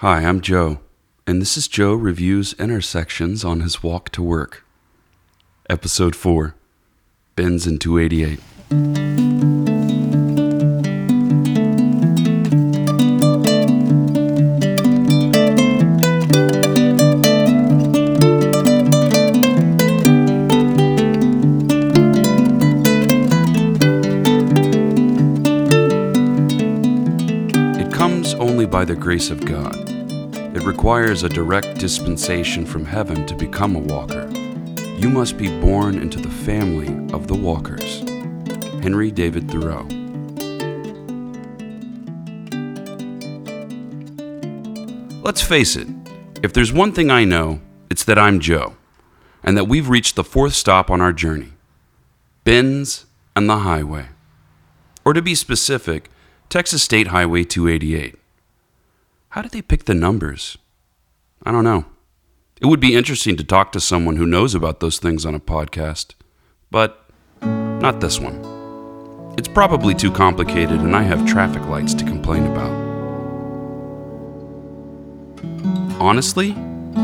Hi, I'm Joe, and this is Joe Reviews Intersections on his walk to work. Episode 4 Bends in 288. It comes only by the grace of God. It requires a direct dispensation from heaven to become a walker. You must be born into the family of the walkers. Henry David Thoreau. Let's face it, if there's one thing I know, it's that I'm Joe, and that we've reached the fourth stop on our journey Bends and the Highway. Or to be specific, Texas State Highway 288. How did they pick the numbers? I don't know. It would be interesting to talk to someone who knows about those things on a podcast, but not this one. It's probably too complicated, and I have traffic lights to complain about. Honestly,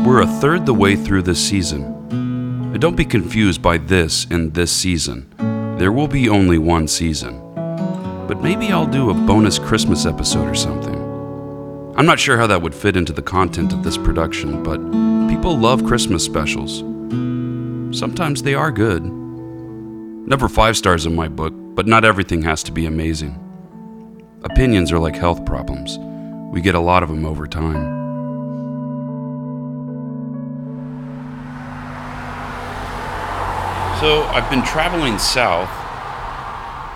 we're a third the way through this season. And don't be confused by this and this season. There will be only one season. But maybe I'll do a bonus Christmas episode or something. I'm not sure how that would fit into the content of this production, but people love Christmas specials. Sometimes they are good. Never five stars in my book, but not everything has to be amazing. Opinions are like health problems, we get a lot of them over time. So, I've been traveling south.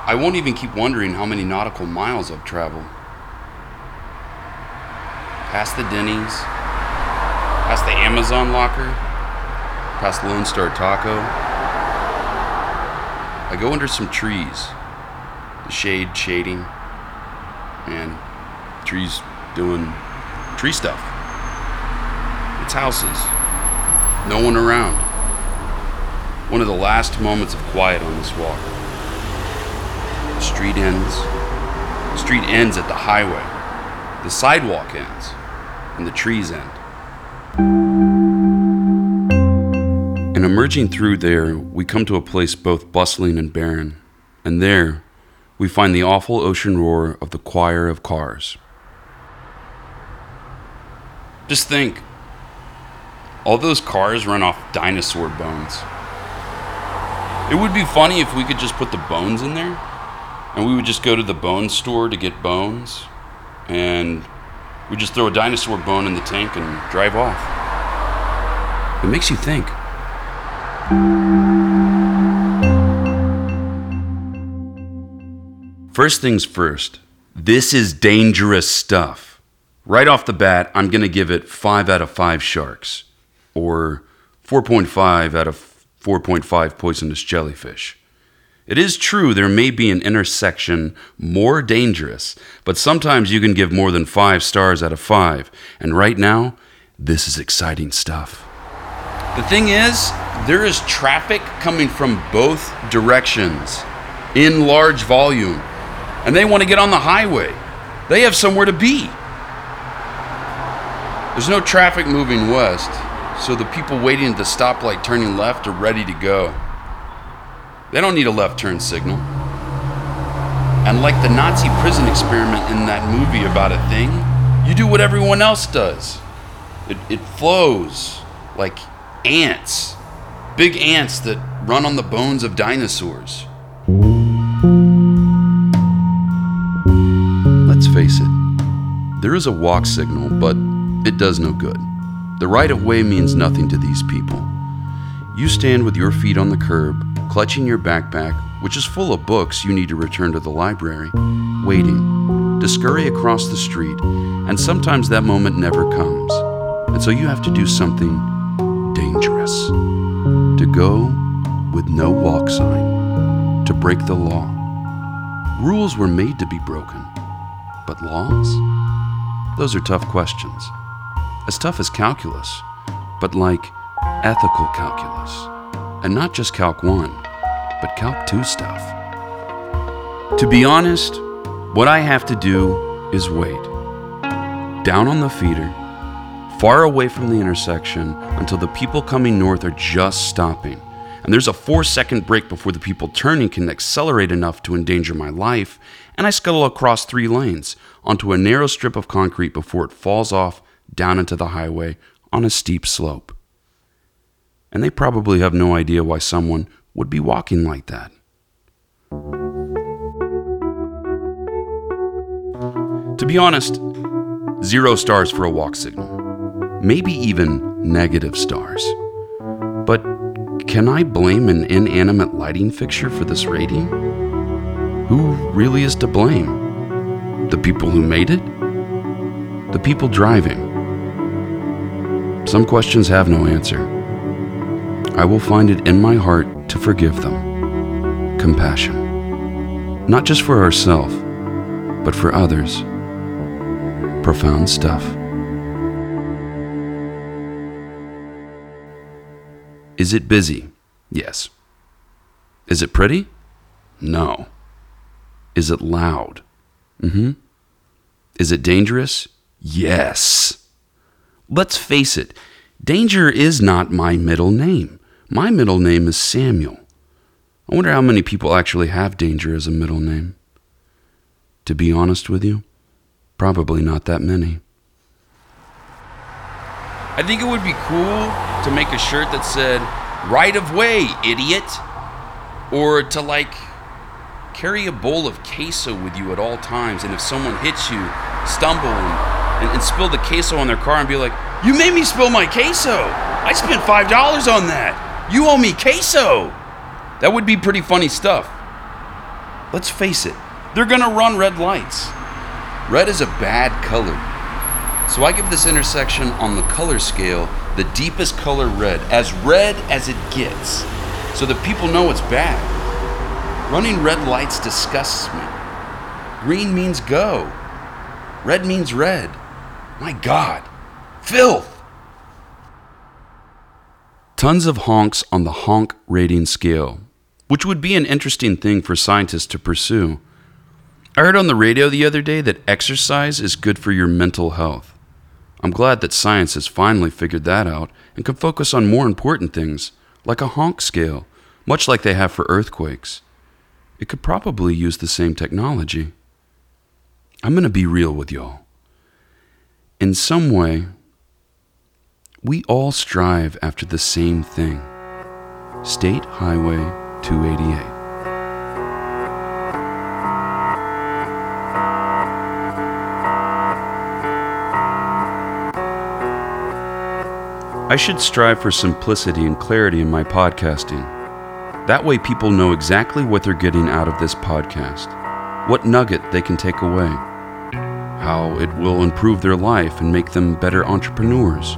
I won't even keep wondering how many nautical miles I've traveled. Past the Denny's, past the Amazon locker, past Lone Star Taco. I go under some trees, the shade shading, and trees doing tree stuff. It's houses, no one around. One of the last moments of quiet on this walk. The street ends. The street ends at the highway. The sidewalk ends. And the trees end. And emerging through there, we come to a place both bustling and barren. And there, we find the awful ocean roar of the choir of cars. Just think all those cars run off dinosaur bones. It would be funny if we could just put the bones in there and we would just go to the bone store to get bones and we just throw a dinosaur bone in the tank and drive off. It makes you think. First things first, this is dangerous stuff. Right off the bat, I'm going to give it 5 out of 5 sharks, or 4.5 out of 4.5 poisonous jellyfish. It is true there may be an intersection more dangerous, but sometimes you can give more than 5 stars out of 5, and right now, this is exciting stuff. The thing is, there is traffic coming from both directions in large volume, and they want to get on the highway. They have somewhere to be. There's no traffic moving west, so the people waiting at the stoplight turning left are ready to go. They don't need a left turn signal. And like the Nazi prison experiment in that movie about a thing, you do what everyone else does. It, it flows like ants, big ants that run on the bones of dinosaurs. Let's face it, there is a walk signal, but it does no good. The right of way means nothing to these people. You stand with your feet on the curb, clutching your backpack, which is full of books you need to return to the library, waiting to scurry across the street, and sometimes that moment never comes. And so you have to do something dangerous to go with no walk sign, to break the law. Rules were made to be broken, but laws? Those are tough questions as tough as calculus, but like ethical calculus. And not just Calc 1, but Calc 2 stuff. To be honest, what I have to do is wait. Down on the feeder, far away from the intersection until the people coming north are just stopping. And there's a four second break before the people turning can accelerate enough to endanger my life, and I scuttle across three lanes onto a narrow strip of concrete before it falls off down into the highway on a steep slope. And they probably have no idea why someone would be walking like that. To be honest, zero stars for a walk signal. Maybe even negative stars. But can I blame an inanimate lighting fixture for this rating? Who really is to blame? The people who made it? The people driving? Some questions have no answer. I will find it in my heart to forgive them. Compassion. Not just for ourselves, but for others. Profound stuff. Is it busy? Yes. Is it pretty? No. Is it loud? Mm hmm. Is it dangerous? Yes. Let's face it, danger is not my middle name. My middle name is Samuel. I wonder how many people actually have danger as a middle name. To be honest with you, probably not that many. I think it would be cool to make a shirt that said, right of way, idiot. Or to like carry a bowl of queso with you at all times, and if someone hits you, stumble and, and, and spill the queso on their car and be like, You made me spill my queso! I spent $5 on that! You owe me queso! That would be pretty funny stuff. Let's face it, they're gonna run red lights. Red is a bad color. So I give this intersection on the color scale the deepest color red, as red as it gets, so that people know it's bad. Running red lights disgusts me. Green means go, red means red. My God, filth! Tons of honks on the honk rating scale, which would be an interesting thing for scientists to pursue. I heard on the radio the other day that exercise is good for your mental health. I'm glad that science has finally figured that out and can focus on more important things, like a honk scale, much like they have for earthquakes. It could probably use the same technology. I'm going to be real with y'all. In some way, we all strive after the same thing State Highway 288. I should strive for simplicity and clarity in my podcasting. That way, people know exactly what they're getting out of this podcast, what nugget they can take away, how it will improve their life and make them better entrepreneurs,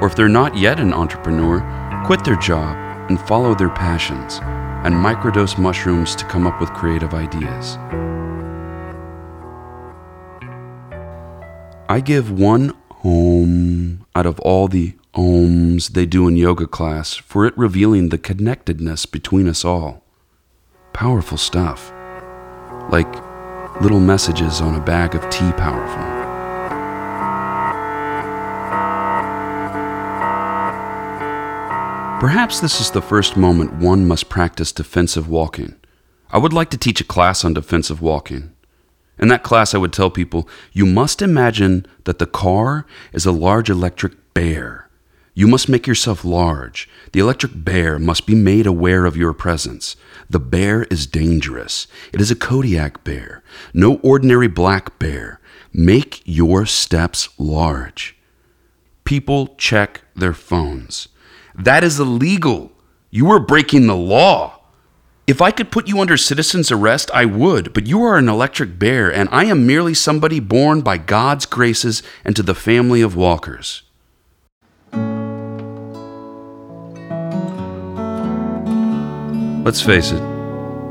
or if they're not yet an entrepreneur, quit their job and follow their passions, and microdose mushrooms to come up with creative ideas. I give one home out of all the ohms they do in yoga class for it revealing the connectedness between us all. Powerful stuff. Like little messages on a bag of tea powerful. Perhaps this is the first moment one must practice defensive walking. I would like to teach a class on defensive walking. In that class, I would tell people you must imagine that the car is a large electric bear you must make yourself large. The electric bear must be made aware of your presence. The bear is dangerous. It is a Kodiak bear, no ordinary black bear. Make your steps large. People check their phones. That is illegal. You are breaking the law. If I could put you under citizen's arrest, I would, but you are an electric bear, and I am merely somebody born by God's graces into the family of walkers. Let's face it,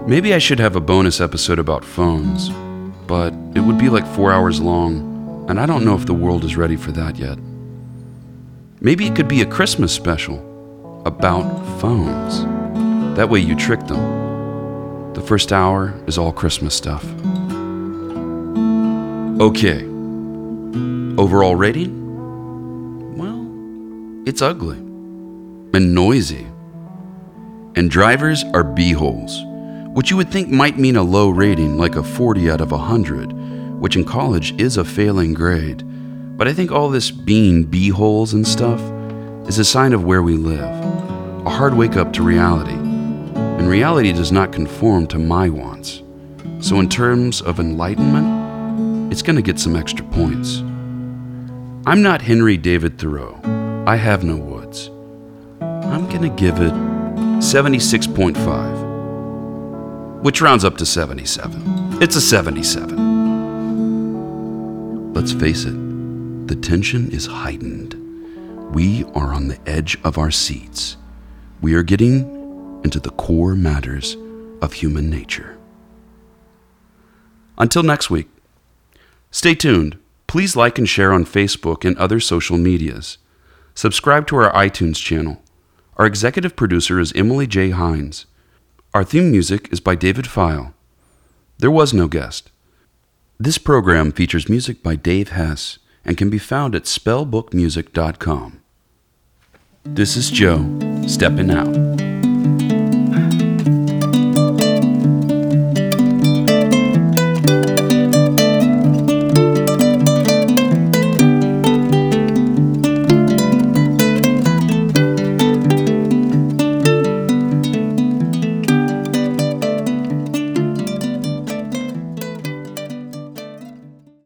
maybe I should have a bonus episode about phones, but it would be like four hours long, and I don't know if the world is ready for that yet. Maybe it could be a Christmas special about phones. That way you trick them. The first hour is all Christmas stuff. Okay. Overall rating? Well, it's ugly and noisy. And drivers are b-holes, which you would think might mean a low rating like a 40 out of 100, which in college is a failing grade. But I think all this being b-holes and stuff is a sign of where we live, a hard wake up to reality. And reality does not conform to my wants. So, in terms of enlightenment, it's going to get some extra points. I'm not Henry David Thoreau. I have no woods. I'm going to give it 76.5, which rounds up to 77. It's a 77. Let's face it, the tension is heightened. We are on the edge of our seats. We are getting into the core matters of human nature. Until next week, stay tuned. Please like and share on Facebook and other social medias. Subscribe to our iTunes channel. Our executive producer is Emily J. Hines. Our theme music is by David File. There was no guest. This program features music by Dave Hess and can be found at spellbookmusic.com. This is Joe, stepping out.